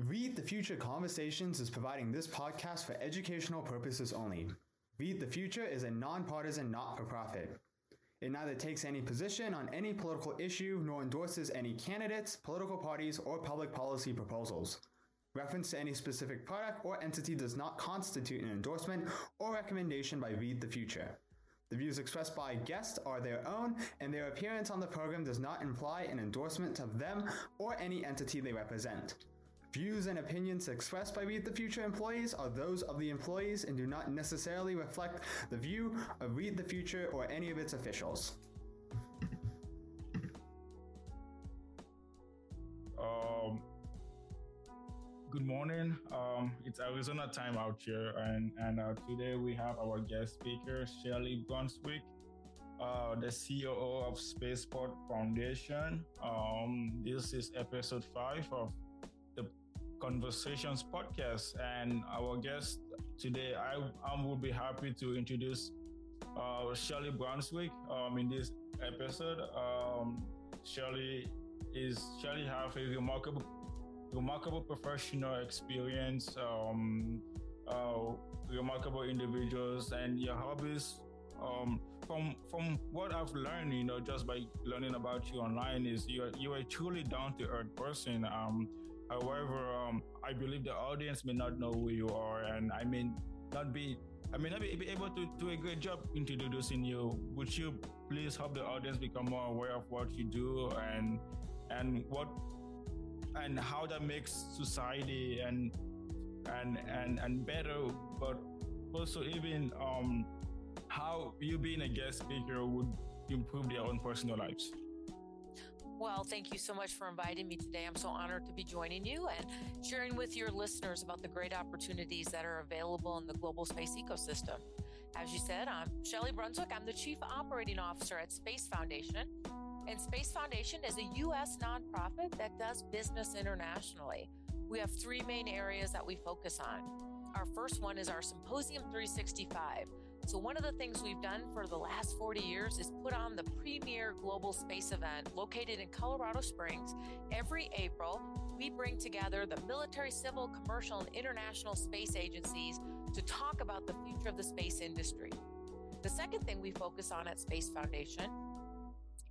Read the Future Conversations is providing this podcast for educational purposes only. Read the Future is a nonpartisan not for profit. It neither takes any position on any political issue nor endorses any candidates, political parties, or public policy proposals. Reference to any specific product or entity does not constitute an endorsement or recommendation by Read the Future. The views expressed by guests are their own, and their appearance on the program does not imply an endorsement of them or any entity they represent. Views and opinions expressed by Read the Future employees are those of the employees and do not necessarily reflect the view of Read the Future or any of its officials. Um, good morning. Um, it's Arizona time out here, and and uh, today we have our guest speaker, Shelli Brunswick, uh, the COO of Spaceport Foundation. Um, this is episode five of Conversations podcast, and our guest today, I I would be happy to introduce uh, Shelli Brunswick. Um, in this episode, um, Shelli is Shelli have a remarkable remarkable professional experience, um, uh, remarkable individuals, and your hobbies. Um, from from what I've learned, you know, just by learning about you online, is you're you're a truly down to earth person. Um, however, um, I believe the audience may not know who you are, and I may not be I may not be able to do a great job introducing you. Would you please help the audience become more aware of what you do and and what and how that makes society and and and and better, but also even um, how you being a guest speaker would improve their own personal lives. Well, thank you so much for inviting me today. I'm so honored to be joining you and sharing with your listeners about the great opportunities that are available in the global space ecosystem. As you said, I'm Shelli Brunswick. I'm the Chief Operating Officer at Space Foundation. And Space Foundation is a U.S. nonprofit that does business internationally. We have three main areas that we focus on. Our first one is our Symposium 365. So, one of the things we've done for the last 40 years is put on the premier global space event located in Colorado Springs. Every April, we bring together the military, civil, commercial, and international space agencies to talk about the future of the space industry. The second thing we focus on at Space Foundation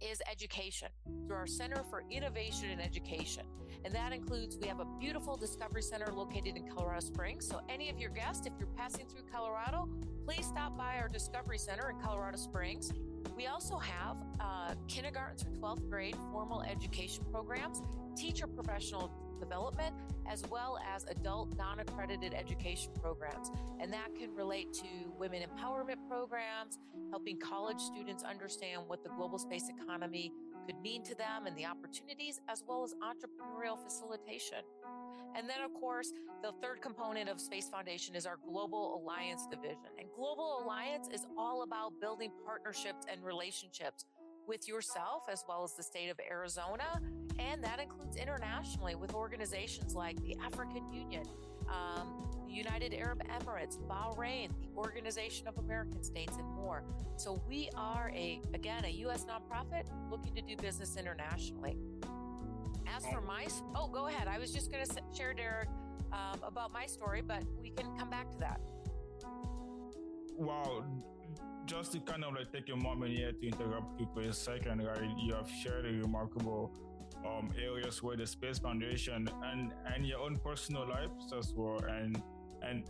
is education through our Center for Innovation and Education. And that includes, we have a beautiful Discovery Center located in Colorado Springs. So, any of your guests, if you're passing through Colorado, please stop by our Discovery Center in Colorado Springs. We also have uh, kindergarten through 12th grade formal education programs, teacher professional development, as well as adult non accredited education programs. And that can relate to women empowerment programs, helping college students understand what the global space economy could mean to them and the opportunities, as well as entrepreneurial facilitation. And then, of course, the third component of Space Foundation is our Global Alliance division. And Global Alliance is all about building partnerships and relationships with yourself as well as the state of Arizona. And that includes internationally with organizations like the African Union, um, the United Arab Emirates, Bahrain, the Organization of American States, and more. So we are a, again, a U.S. nonprofit looking to do business internationally. As for my, oh, go ahead. I was just going to share, Derek, um, about my story, but we can come back to that. Wow. Just to kind of like take a moment here to interrupt you for a second, right? You have shared a remarkable um, areas where the Space Foundation and and your own personal lives as well, and and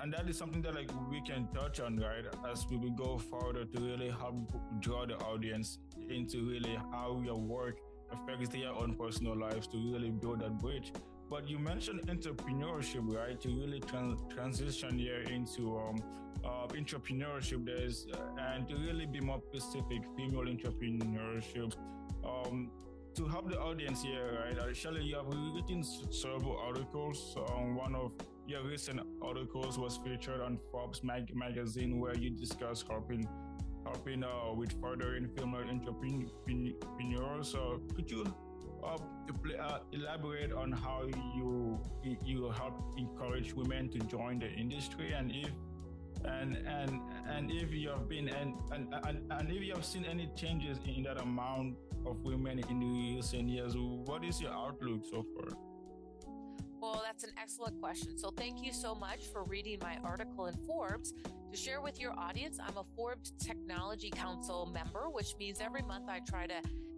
and that is something that like we can touch on right as we go further to really help draw the audience into really how your work affects their own personal lives to really build that bridge. But you mentioned entrepreneurship, right? To really trans- transition here into um, uh, entrepreneurship, there's uh, and to really be more specific, female entrepreneurship. Um, to help the audience here, right? Actually, you have written several articles. Um, one of your recent articles was featured on Forbes mag- magazine, where you discuss helping helping uh, with furthering female entrepreneurs. So could you uh, uh, elaborate on how you you help encourage women to join the industry and if and and and if you have been and and, and, and if you have seen any changes in that amount of women in the recent years what is your outlook so far Well, that's an excellent question. So, thank you so much for reading my article in Forbes. To share with your audience, I'm a Forbes Technology Council member, which means every month I try to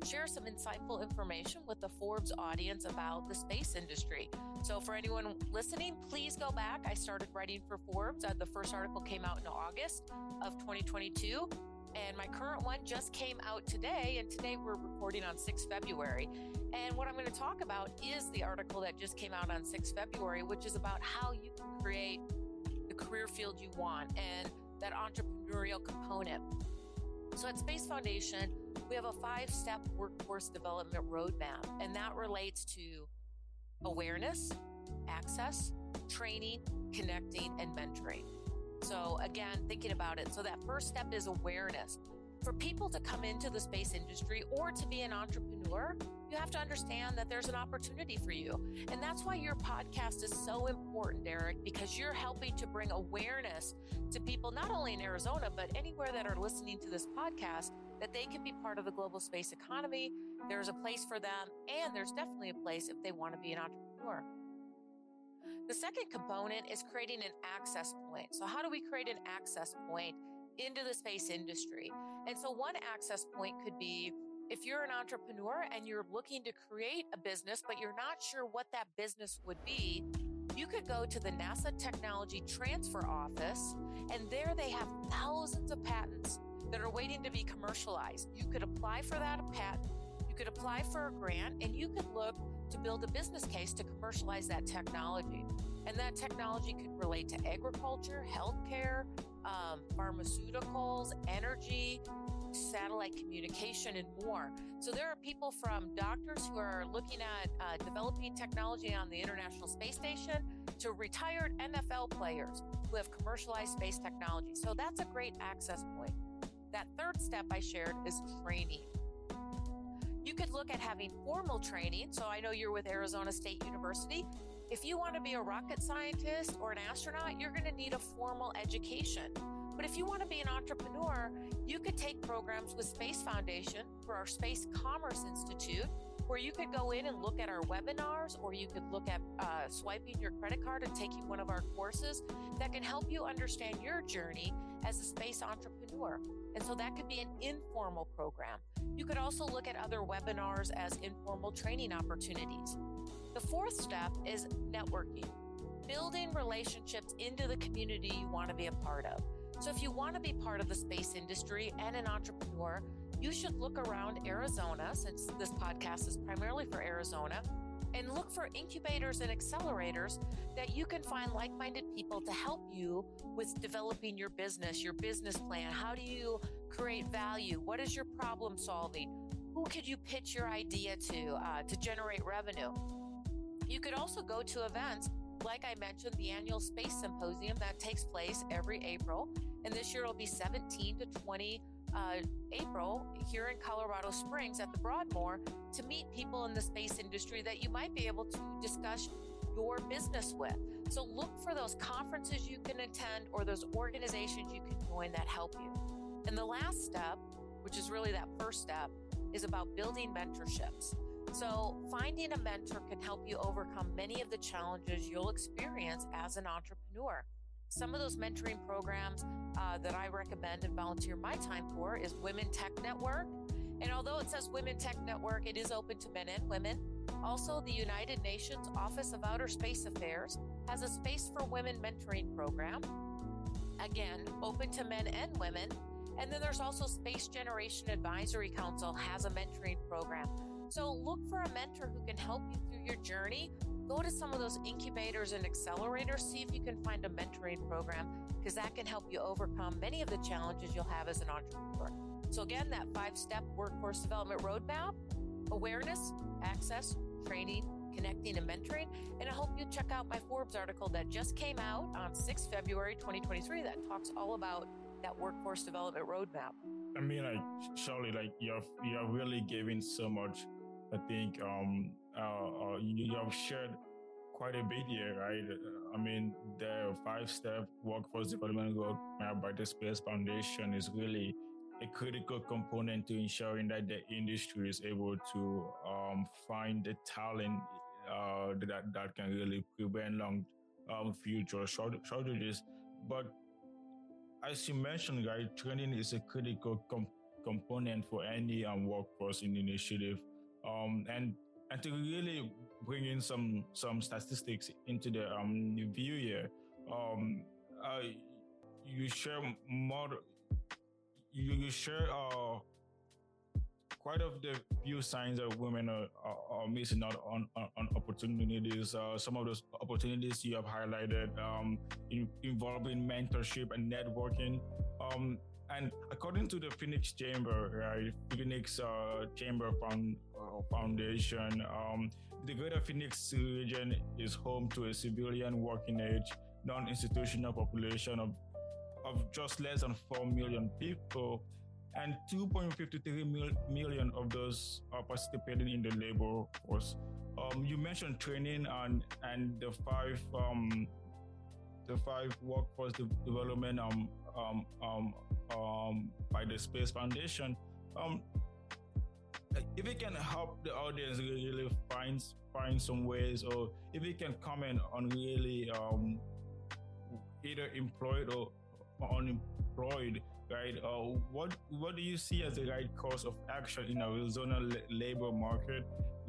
share some insightful information with the Forbes audience about the space industry. So, for anyone listening, please go back. I started writing for Forbes. Uh, the first article came out in August of 2022. And my current one just came out today, and today we're recording on 6 February. And what I'm going to talk about is the article that just came out on 6 February, which is about how you can create the career field you want and that entrepreneurial component. So at Space Foundation, we have a five step workforce development roadmap, and that relates to awareness, access, training, connecting, and mentoring. So, again, thinking about it. So, that first step is awareness. For people to come into the space industry or to be an entrepreneur, you have to understand that there's an opportunity for you. And that's why your podcast is so important, Eric, because you're helping to bring awareness to people, not only in Arizona, but anywhere that are listening to this podcast, that they can be part of the global space economy. There's a place for them, and there's definitely a place if they want to be an entrepreneur. The second component is creating an access point. So, how do we create an access point into the space industry? And so, one access point could be if you're an entrepreneur and you're looking to create a business, but you're not sure what that business would be, you could go to the NASA Technology Transfer Office, and there they have thousands of patents that are waiting to be commercialized. You could apply for that patent, could apply for a grant, and you could look to build a business case to commercialize that technology. And that technology could relate to agriculture, healthcare, um, pharmaceuticals, energy, satellite communication, and more. So there are people from doctors who are looking at uh, developing technology on the International Space Station to retired NFL players who have commercialized space technology. So that's a great access point. That third step I shared is training. You could look at having formal training. So I know you're with Arizona State University. If you want to be a rocket scientist or an astronaut, you're going to need a formal education. But if you want to be an entrepreneur, you could take programs with Space Foundation for our Space Commerce Institute, where you could go in and look at our webinars, or you could look at uh, swiping your credit card and taking one of our courses that can help you understand your journey as a space entrepreneur. And so that could be an informal program. You could also look at other webinars as informal training opportunities. The fourth step is networking, building relationships into the community you want to be a part of. So if you want to be part of the space industry and an entrepreneur, you should look around Arizona, since this podcast is primarily for Arizona, and look for incubators and accelerators that you can find like minded people to help you with developing your business, your business plan. How do you create value? What is your problem solving? Who could you pitch your idea to uh, to generate revenue? You could also go to events like I mentioned, the annual Space Symposium that takes place every April. And this year it'll be 17 to 20 uh, April here in Colorado Springs at the Broadmoor to meet people in the space industry that you might be able to discuss your business with. So look for those conferences you can attend or those organizations you can join that help you. And the last step, which is really that first step, is about building mentorships. So, finding a mentor can help you overcome many of the challenges you'll experience as an entrepreneur. Some of those mentoring programs uh, that I recommend and volunteer my time for is Women Tech Network. And although it says Women Tech Network, it is open to men and women. Also, the United Nations Office of Outer Space Affairs has a Space for Women mentoring program. Again, open to men and women. And then there's also Space Generation Advisory Council has a mentoring program. So look for a mentor who can help you through your journey. Go to some of those incubators and accelerators, see if you can find a mentoring program, because that can help you overcome many of the challenges you'll have as an entrepreneur. So, again, that five step workforce development roadmap awareness, access, training, connecting, and mentoring. And I hope you check out my Forbes article that just came out on 6 February 2023 that talks all about that workforce development roadmap. I mean, like, surely, like, you're, you're really giving so much I think um, uh, uh, you, you, have shared quite a bit here, right? I mean, the five-step workforce development roadmap by the Space Foundation is really a critical component to ensuring that the industry is able to um, find the talent uh, that that can really prevent long um, future shortages. But as you mentioned, right, training is a critical com- component for any um, workforce initiative, um, and and to really bring in some some statistics into the um, view here, um, uh, you share more. You, you share uh, quite of the few signs that women are, are, are missing out on, on, on opportunities. Uh, some of those opportunities you have highlighted um, in, involving mentorship and networking. Um, and according to the Phoenix Chamber, right, Phoenix uh, Chamber Found, uh, Foundation, um, the Greater Phoenix region is home to a civilian working age, non-institutional population of of just less than 4 million people and 2.53 mil- million of those are participating in the labor force. Um, you mentioned training and and the five um, the five workforce de- development um, um, um, um, by the Space Foundation. Um, if you can help the audience really find find some ways, or if you can comment on really um, either employed or unemployed right? Uh, what what do you see as the right course of action in Arizona labor market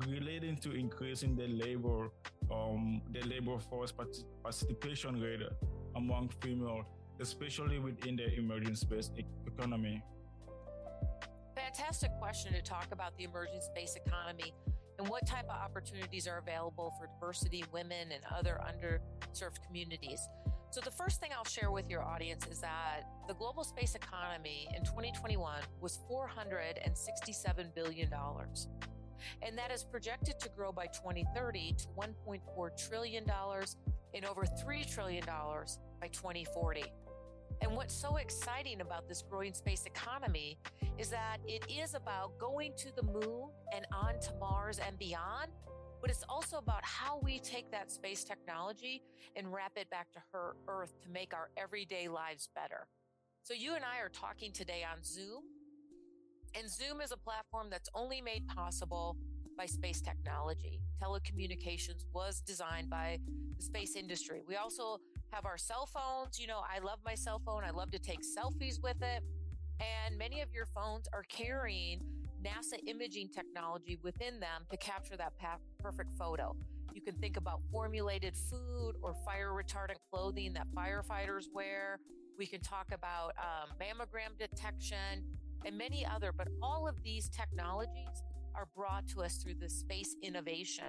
relating to increasing the labor um, the labor force participation rate among female, especially within the emerging space economy? Fantastic question to talk about the emerging space economy and what type of opportunities are available for diversity, women, and other underserved communities. So, the first thing I'll share with your audience is that the global space economy in 2021 was $467 billion. And that is projected to grow by 2030 to $1.4 trillion and over $3 trillion by 2040. And what's so exciting about this growing space economy is that it is about going to the moon and on to Mars and beyond but it's also about how we take that space technology and wrap it back to her Earth to make our everyday lives better. So you and I are talking today on Zoom, and Zoom is a platform that's only made possible by space technology. Telecommunications was designed by the space industry. We also have our cell phones. You know, I love my cell phone. I love to take selfies with it. And many of your phones are carrying NASA imaging technology within them to capture that perfect photo. You can think about formulated food or fire retardant clothing that firefighters wear. We can talk about um, mammogram detection and many other, but all of these technologies are brought to us through the space innovation.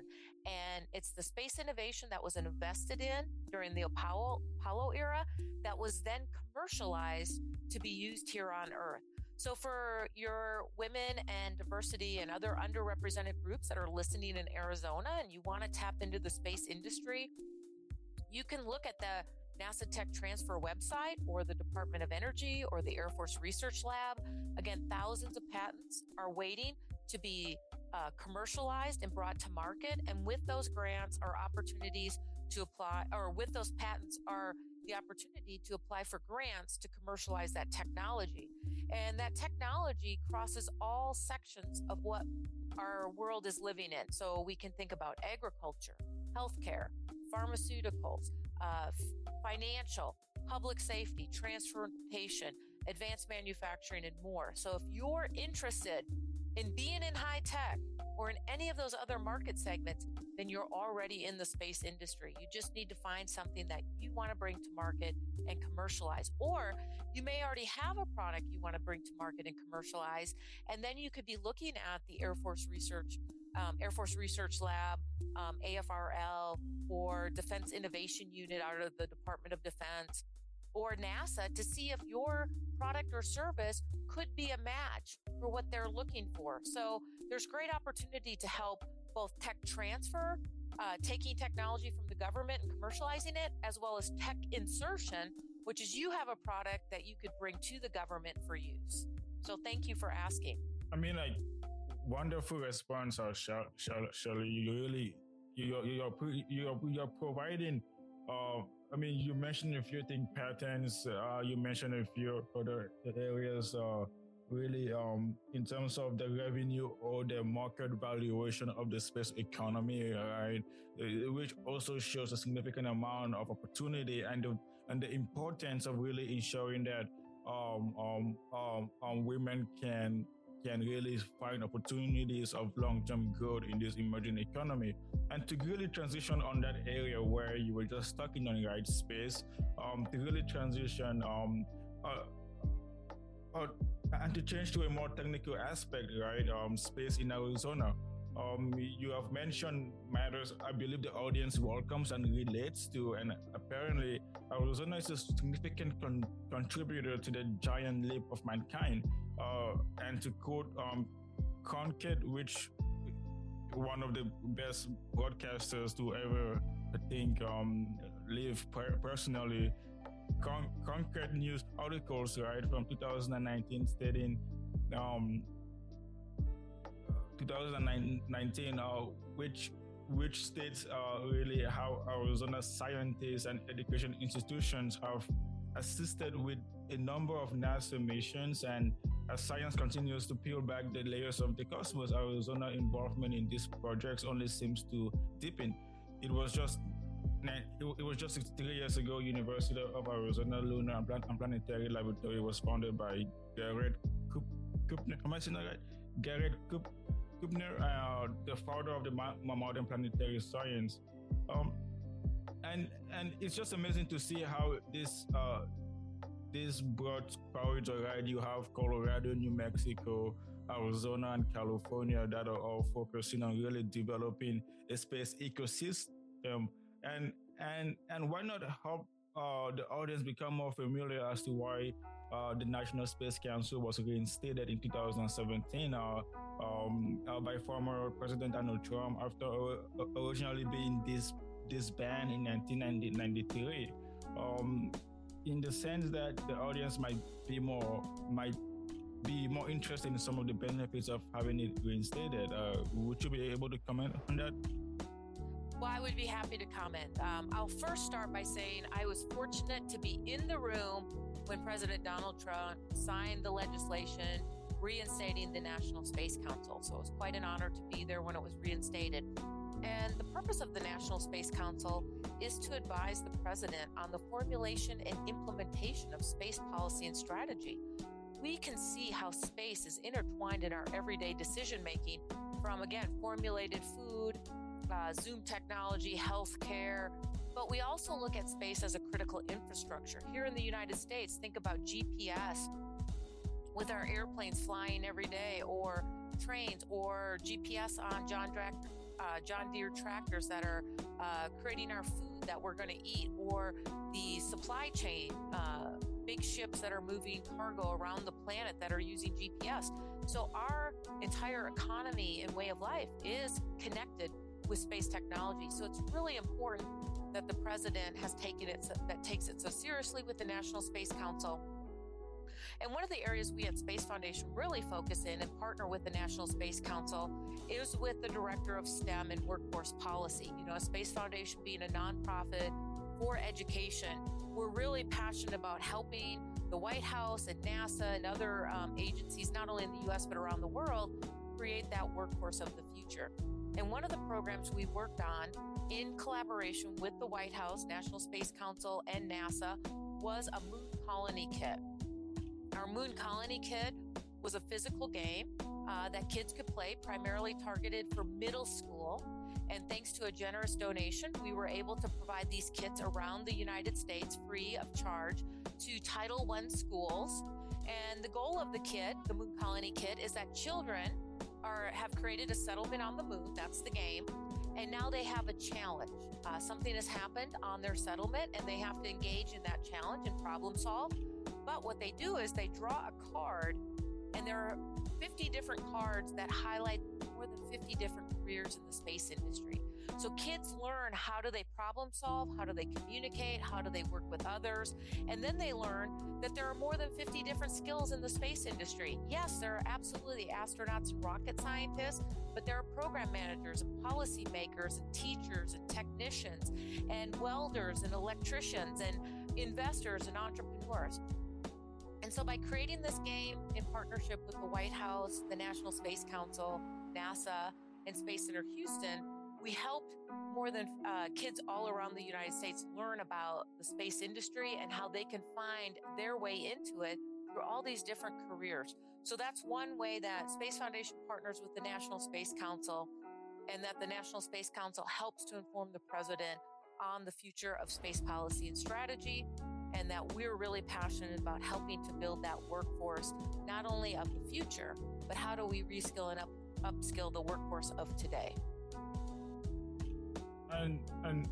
And it's the space innovation that was invested in during the Apollo, Apollo era that was then commercialized to be used here on Earth. So, for your women and diversity and other underrepresented groups that are listening in Arizona and you want to tap into the space industry, you can look at the NASA Tech Transfer website or the Department of Energy or the Air Force Research Lab. Again, thousands of patents are waiting to be uh, commercialized and brought to market. And with those grants are opportunities to apply, or with those patents are the opportunity to apply for grants to commercialize that technology. And that technology crosses all sections of what our world is living in. So we can think about agriculture, healthcare, pharmaceuticals, uh, financial, public safety, transportation, advanced manufacturing, and more. So if you're interested in being in high tech or in any of those other market segments, then you're already in the space industry. You just need to find something that you want to bring to market and commercialize. Or you may already have a product you want to bring to market and commercialize. And then you could be looking at the Air Force Research, um, Air Force Research Lab, um, AFRL, or Defense Innovation Unit out of the Department of Defense, or NASA to see if your product or service could be a match for what they're looking for. So there's great opportunity to help both tech transfer, uh, taking technology from the government and commercializing it, as well as tech insertion, which is you have a product that you could bring to the government for use. So thank you for asking. I mean, like, wonderful response, uh, Shelli. You really, you're, you're, you're, you're providing uh, I mean, you mentioned a few things, patterns. Uh, you mentioned a few other areas uh, really um, in terms of the revenue or the market valuation of the space economy, right? Uh, which also shows a significant amount of opportunity and the, and the importance of really ensuring that um, um, um, um women can can really find opportunities of long-term growth in this emerging economy and to really transition on that area where you were just stuck in on the right space um, to really transition um, uh, uh, and to change to a more technical aspect, right? Um, space in Arizona. Um, you have mentioned matters I believe the audience welcomes and relates to, and apparently Arizona is a significant con- contributor to the giant leap of mankind. Uh, and to quote um, which one of the best broadcasters to ever, I think, um, live per- personally, con- news articles, right, from 2019 stating um, 2019, uh, which which states uh, really how Arizona scientists and education institutions have assisted with a number of NASA missions. And as science continues to peel back the layers of the cosmos, Arizona involvement in these projects only seems to deepen. It was just it was just three years ago. University of Arizona Lunar and Planetary Laboratory was founded by Garrett Kupner. Am I saying that right? Garrett Kupner, uh, the founder of the modern planetary science. Um, and and it's just amazing to see how this uh, this broad corridor, right? You have Colorado, New Mexico, Arizona, and California that are all focusing on really developing a space ecosystem and and and why not help uh, the audience become more familiar as to why uh, the National Space Council was reinstated in 2017 uh, um, uh, by former President Donald Trump after originally being dis- disbanded in 1993. Um, in the sense that the audience might be more might be more interested in some of the benefits of having it reinstated. Uh, would you be able to comment on that? Well, I would be happy to comment. Um, I'll first start by saying I was fortunate to be in the room when President Donald Trump signed the legislation reinstating the National Space Council. So it was quite an honor to be there when it was reinstated. And the purpose of the National Space Council is to advise the president on the formulation and implementation of space policy and strategy. We can see how space is intertwined in our everyday decision making from, again, formulated food, uh, Zoom technology, healthcare, but we also look at space as a critical infrastructure. Here in the United States, think about GPS with our airplanes flying every day, or trains, or GPS on John, uh, John Deere tractors that are uh, creating our food that we're going to eat, or the supply chain, uh, big ships that are moving cargo around the planet that are using GPS. So our entire economy and way of life is connected with space technology. So it's really important that the president has taken it so, that takes it so seriously with the National Space Council. And one of the areas we at Space Foundation really focus in and partner with the National Space Council is with the director of STEM and workforce policy. You know, Space Foundation being a nonprofit for education, we're really passionate about helping the White House and NASA and other um, agencies, not only in the US but around the world, create that workforce of the future. And one of the programs we worked on in collaboration with the White House, National Space Council, and NASA was a moon colony kit. Our moon colony kit was a physical game uh, that kids could play, primarily targeted for middle school. And thanks to a generous donation, we were able to provide these kits around the United States free of charge to Title I schools. And the goal of the kit, the Moon Colony Kit, is that children are have created a settlement on the moon. That's the game. And now they have a challenge. Uh, something has happened on their settlement, and they have to engage in that challenge and problem solve. But what they do is they draw a card, and there are 50 different cards that highlight more than 50 different careers in the space industry. So kids learn how do they problem solve, how do they communicate, how do they work with others, and then they learn that there are more than 50 different skills in the space industry. Yes, there are absolutely astronauts and rocket scientists, but there are program managers and policymakers and teachers and technicians and welders and electricians and investors and entrepreneurs. And so by creating this game in partnership with the White House, the National Space Council, NASA, and Space Center Houston, we helped more than uh, kids all around the United States learn about the space industry and how they can find their way into it through all these different careers. So that's one way that Space Foundation partners with the National Space Council and that the National Space Council helps to inform the president on the future of space policy and strategy and that we're really passionate about helping to build that workforce not only of the future but how do we reskill and up, upskill the workforce of today and and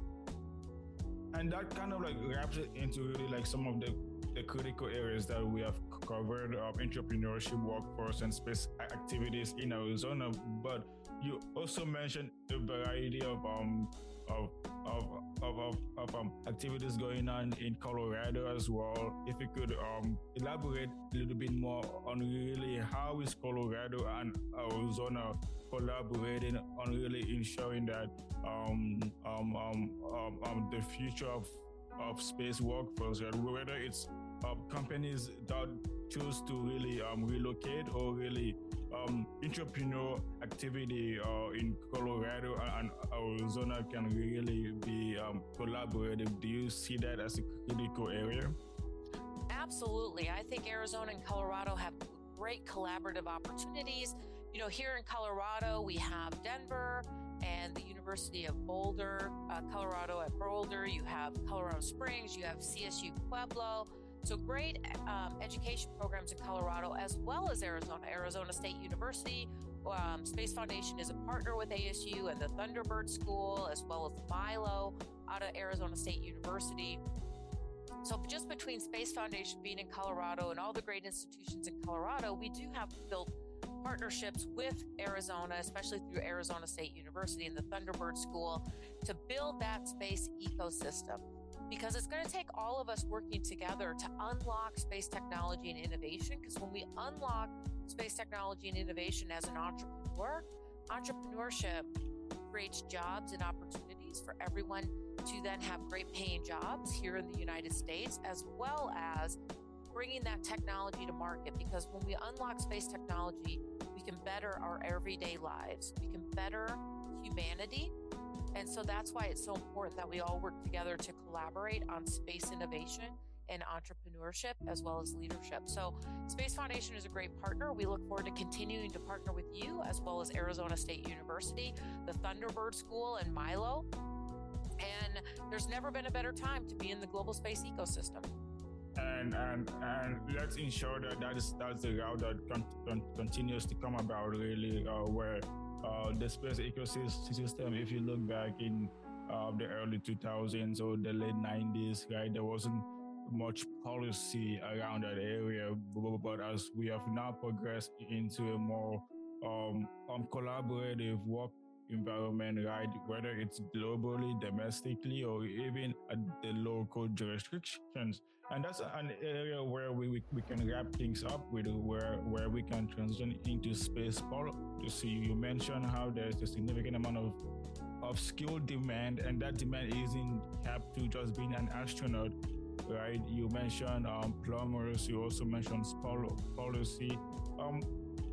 and that kind of like wraps it into really like some of the the critical areas that we have covered of entrepreneurship, workforce, and space activities in Arizona. But you also mentioned a variety of um of of of, of, of um, activities going on in Colorado as well. If you could um, elaborate a little bit more on really how is Colorado and Arizona collaborating on really ensuring that um, um, um, um, um the future of of space workforce, whether it's uh, companies that choose to really um, relocate or really um, entrepreneur activity uh, in Colorado and Arizona can really be um, collaborative. Do you see that as a critical area? Absolutely. I think Arizona and Colorado have great collaborative opportunities. You know, here in Colorado, we have Denver and the University of Boulder, uh, Colorado at Boulder. You have Colorado Springs, you have CSU Pueblo. So great um, education programs in Colorado as well as Arizona. Arizona State University, um, Space Foundation is a partner with ASU and the Thunderbird School, as well as Milo out of Arizona State University. So just between Space Foundation being in Colorado and all the great institutions in Colorado, we do have built partnerships with Arizona, especially through Arizona State University and the Thunderbird School, to build that space ecosystem. Because it's going to take all of us working together to unlock space technology and innovation. Because when we unlock space technology and innovation as an entrepreneur, entrepreneurship creates jobs and opportunities for everyone to then have great paying jobs here in the United States, as well as bringing that technology to market because when we unlock space technology, we can better our everyday lives. We can better humanity. And so that's why it's so important that we all work together to collaborate on space innovation and entrepreneurship as well as leadership. So, Space Foundation is a great partner. We look forward to continuing to partner with you as well as Arizona State University, the Thunderbird School, and Milo. And there's never been a better time to be in the global space ecosystem and and and let's ensure that that is that's the route that con- con- continues to come about really uh, where uh, the space ecosystem if you look back in uh, the early 2000s or the late 90s right there wasn't much policy around that area but as we have now progressed into a more um, um collaborative work environment, right? Whether it's globally, domestically, or even at the local jurisdictions. And that's an area where we, we, we can wrap things up with, where where we can transition into space policy. You see, you mentioned how there's a significant amount of of skill demand, and that demand isn't capped to just being an astronaut, right? You mentioned um, plumbers. You also mentioned policy, um,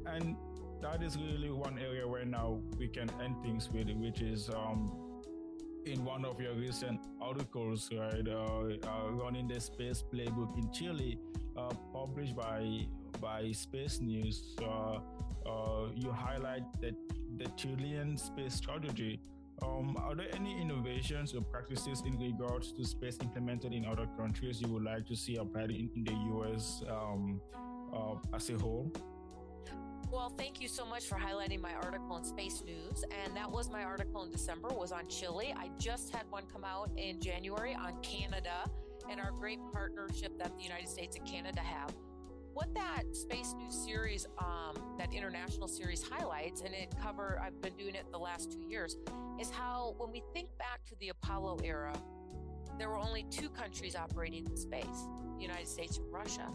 and that is really one area where now we can end things with, which is um, in one of your recent articles, right, uh, uh, running the space playbook in Chile, uh, published by by Space News. Uh, uh, you highlight that the Chilean space strategy. Um, are there any innovations or practices in regards to space implemented in other countries you would like to see applied in, in the US um, uh, as a whole? Well, thank you so much for highlighting my article in Space News. And that was my article in December was on Chile. I just had one come out in January on Canada and our great partnership that the United States and Canada have. What that Space News series, um, that international series highlights, and it cover, I've been doing it the last two years, is how when we think back to the Apollo era, there were only two countries operating in space, the United States and Russia.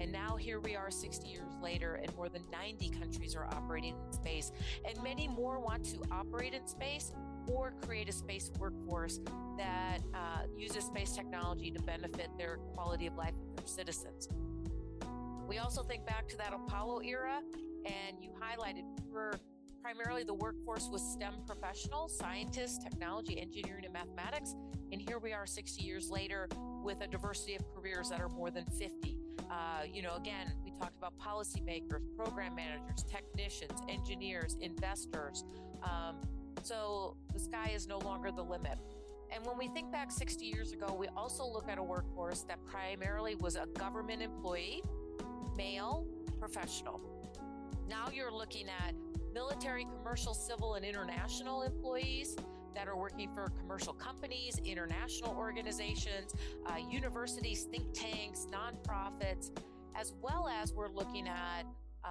And now here we are 60 years later, and more than 90 countries are operating in space. And many more want to operate in space or create a space workforce that uh, uses space technology to benefit their quality of life of their citizens. We also think back to that Apollo era, and you highlighted were primarily the workforce was STEM professionals, scientists, technology, engineering, and mathematics. And here we are 60 years later with a diversity of careers that are more than 50. Uh, you know, again, we talked about policymakers, program managers, technicians, engineers, investors. Um, so the sky is no longer the limit. And when we think back 60 years ago, we also look at a workforce that primarily was a government employee, male, professional. Now you're looking at military, commercial, civil, and international employees that are working for commercial companies, international organizations, uh, universities, think tanks, nonprofits, as well as we're looking at uh,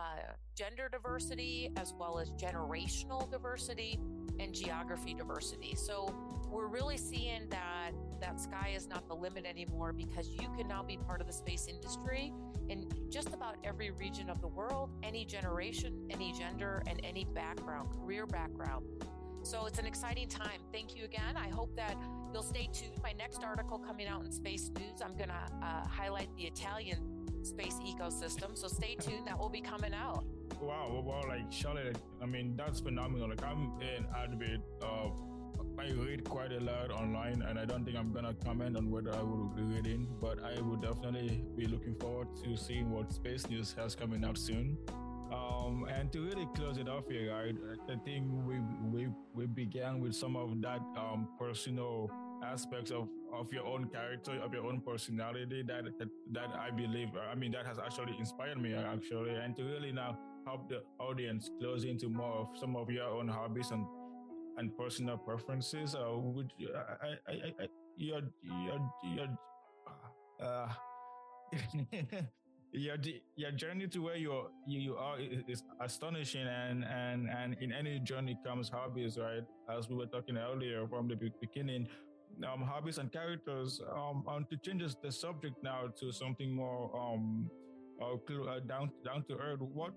gender diversity, as well as generational diversity and geography diversity. So we're really seeing that that sky is not the limit anymore because you can now be part of the space industry in just about every region of the world, any generation, any gender, and any background, career background. So it's an exciting time. Thank you again. I hope that you'll stay tuned. My next article coming out in Space News, I'm going to uh, highlight the Italian space ecosystem. So stay tuned. That will be coming out. Wow, well, like Charlotte, I mean, that's phenomenal. Like I'm an advocate of I read quite a lot online, and I don't think I'm gonna comment on whether I will be reading, but I will definitely be looking forward to seeing what Space News has coming out soon. Um, and to really close it off here, right, I think we we we began with some of that um, personal aspects of of your own character, of your own personality that, that that I believe. I mean, that has actually inspired me actually, and to really now help the audience close into more of some of your own hobbies and and personal preferences. Uh, would you, I, I, I, your your your uh, your your journey to where you're, you you are is astonishing, and and and in any journey comes hobbies, right? As we were talking earlier from the beginning. Um, hobbies and characters. Um, um, to change the subject now to something more um, uh, down down to earth. What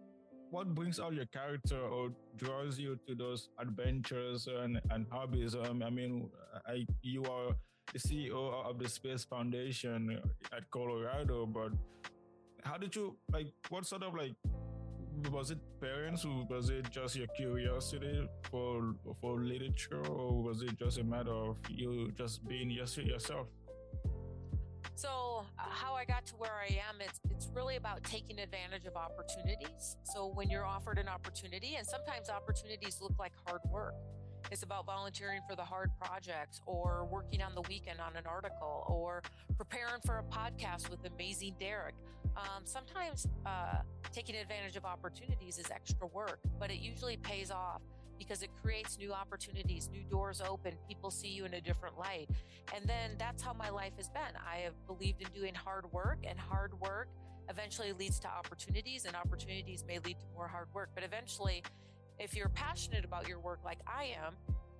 what brings out your character or draws you to those adventures and, and hobbies? Um, I mean, I, you are the CEO of the Space Foundation at Colorado, but how did you like? What sort of like was it parents or was it just your curiosity for for literature or was it just a matter of you just being yourself so, uh, how I got to where I am, it's it's really about taking advantage of opportunities. So, when you're offered an opportunity, and sometimes opportunities look like hard work. It's about volunteering for the hard projects or working on the weekend on an article or preparing for a podcast with amazing Derek. Um, sometimes uh, taking advantage of opportunities is extra work, but it usually pays off because it creates new opportunities, new doors open, people see you in a different light. And then that's how my life has been. I have believed in doing hard work, and hard work eventually leads to opportunities, and opportunities may lead to more hard work. But eventually, if you're passionate about your work like I am,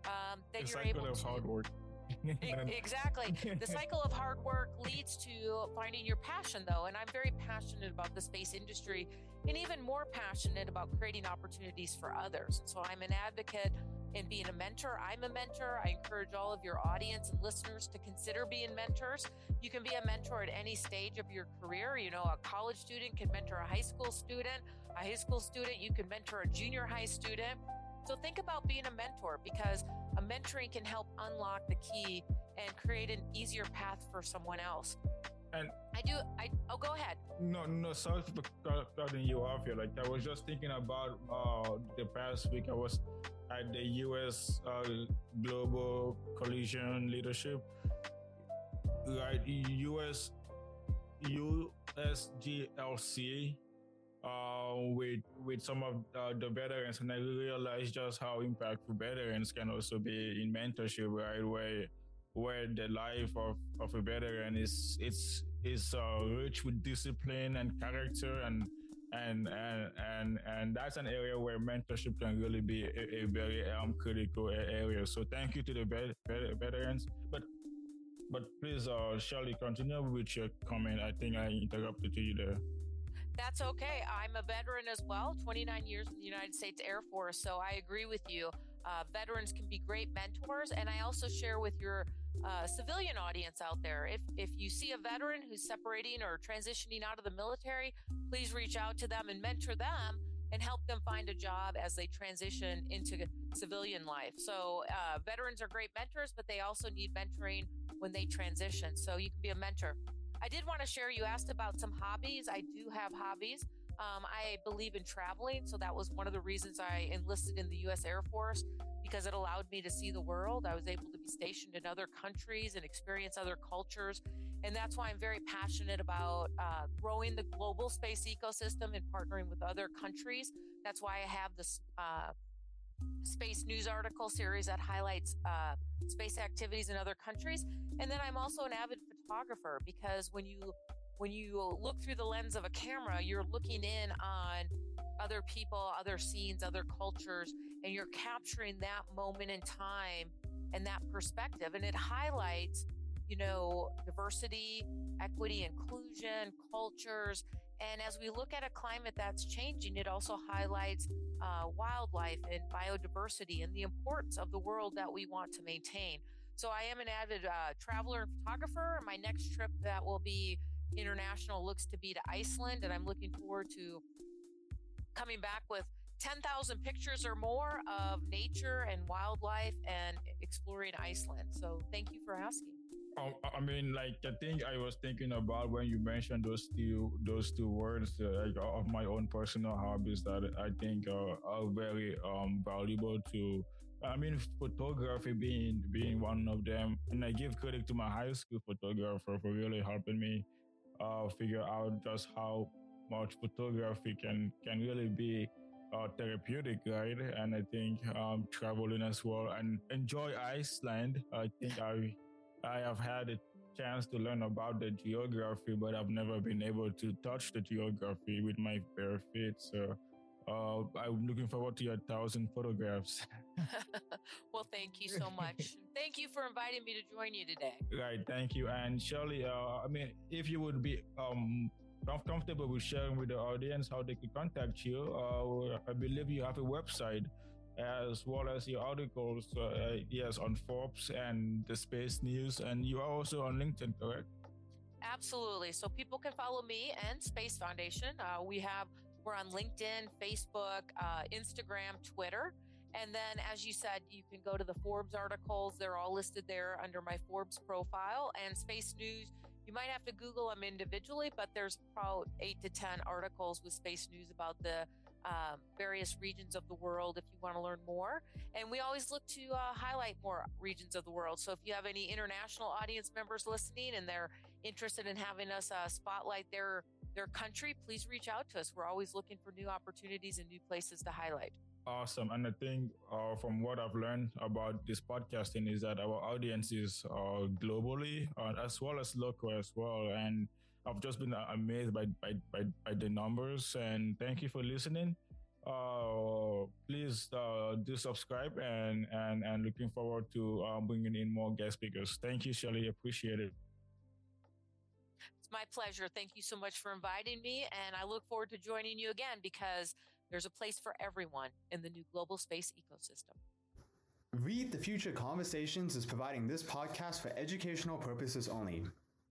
um, then the you're able to. hard work. exactly. The cycle of hard work leads to finding your passion, though. And I'm very passionate about the space industry and even more passionate about creating opportunities for others. And so I'm an advocate in being a mentor. I'm a mentor. I encourage all of your audience and listeners to consider being mentors. You can be a mentor at any stage of your career. You know, a college student can mentor a high school student, a high school student, you can mentor a junior high student. So think about being a mentor because a mentoring can help unlock the key and create an easier path for someone else. And I do. I oh, go ahead. No, no, sorry for cutting you off here. Like I was just thinking about uh, the past week. I was at the U.S. Uh, Global Coalition Leadership, right? U.S. USGLC uh, with with some of uh, the veterans, and I realized just how impactful veterans can also be in mentorship, right? Where where the life of, of a veteran is it's is uh, rich with discipline and character and and and and and that's an area where mentorship can really be a, a very um, critical area. So thank you to the vet, vet, veterans, but but please, uh, Shelli, continue with your comment. I think I interrupted you there. That's okay. I'm a veteran as well, 29 years in the United States Air Force. So I agree with you. Uh, veterans can be great mentors. And I also share with your uh, civilian audience out there. If, if you see a veteran who's separating or transitioning out of the military, please reach out to them and mentor them and help them find a job as they transition into civilian life. So, uh, veterans are great mentors, but they also need mentoring when they transition. So, you can be a mentor. I did want to share, you asked about some hobbies. I do have hobbies. Um, I believe in traveling, so that was one of the reasons I enlisted in the U.S. Air Force because it allowed me to see the world. I was able to be stationed in other countries and experience other cultures. And that's why I'm very passionate about uh, growing the global space ecosystem and partnering with other countries. That's why I have this uh, space news article series that highlights uh, space activities in other countries. And then I'm also an avid photographer because when you when you look through the lens of a camera, you're looking in on other people, other scenes, other cultures, and you're capturing that moment in time and that perspective. And it highlights, you know, diversity, equity, inclusion, cultures. And as we look at a climate that's changing, it also highlights uh, wildlife and biodiversity and the importance of the world that we want to maintain. So I am an avid uh, traveler and photographer. My next trip that will be international looks to be to Iceland, and I'm looking forward to coming back with 10,000 pictures or more of nature and wildlife and exploring Iceland. So thank you for asking. Um, I mean, like the thing I was thinking about when you mentioned those two those two words, uh, like of my own personal hobbies that I think are, are very um, valuable to. I mean, photography being being one of them, and I give credit to my high school photographer for really helping me uh, figure out just how much photography can can really be uh, therapeutic, right? And I think um, traveling as well and enjoy Iceland. I think I I have had a chance to learn about the geography, but I've never been able to touch the geography with my bare feet. So uh, I'm looking forward to your thousand photographs. well, thank you so much. thank you for inviting me to join you today. Right, thank you. And Shelli, uh, I mean, if you would be um, comfortable with sharing with the audience how they could contact you, uh, I believe you have a website as well as your articles, uh, yes, on Forbes and the Space News, and you are also on LinkedIn, correct? Absolutely. So people can follow me and Space Foundation. Uh, we have we're on LinkedIn, Facebook, uh, Instagram, Twitter. And then, as you said, you can go to the Forbes articles. They're all listed there under my Forbes profile and Space News. You might have to Google them individually, but there's about eight to 10 articles with Space News about the um, various regions of the world if you want to learn more. And we always look to uh, highlight more regions of the world. So if you have any international audience members listening and they're interested in having us uh, spotlight their their country, please reach out to us. We're always looking for new opportunities and new places to highlight. Awesome. And I think uh, from what I've learned about this podcasting is that our audiences uh, globally uh, as well as local as well. And I've just been amazed by, by, by, by the numbers. And thank you for listening. Uh, please uh, do subscribe and, and, and looking forward to um, bringing in more guest speakers. Thank you, Shelli. Appreciate it my pleasure. Thank you so much for inviting me. And I look forward to joining you again because there's a place for everyone in the new global space ecosystem. Read the Future Conversations is providing this podcast for educational purposes only.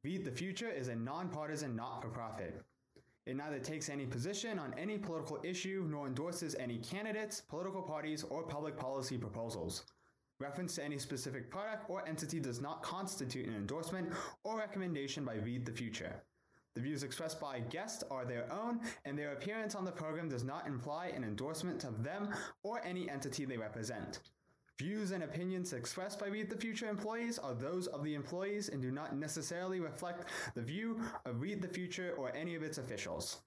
Read the Future is a nonpartisan not for profit. It neither takes any position on any political issue nor endorses any candidates, political parties, or public policy proposals. Reference to any specific product or entity does not constitute an endorsement or recommendation by Read the Future. The views expressed by guests are their own, and their appearance on the program does not imply an endorsement of them or any entity they represent. Views and opinions expressed by Read the Future employees are those of the employees and do not necessarily reflect the view of Read the Future or any of its officials.